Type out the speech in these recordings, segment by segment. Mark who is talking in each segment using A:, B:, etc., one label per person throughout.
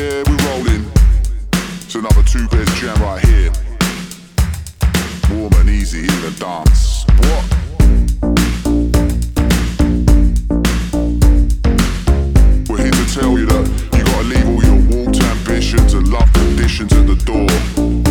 A: yeah, we're rolling. It's another two bass jam right here. Warm and easy in the dance. What? We're here to tell you that you gotta leave all your warped ambitions and love conditions at the door.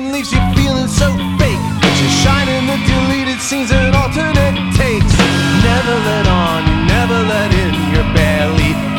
B: leaves you feeling so fake. But you shine in the deleted scenes and alternate takes. Never let on, you never let in, you're barely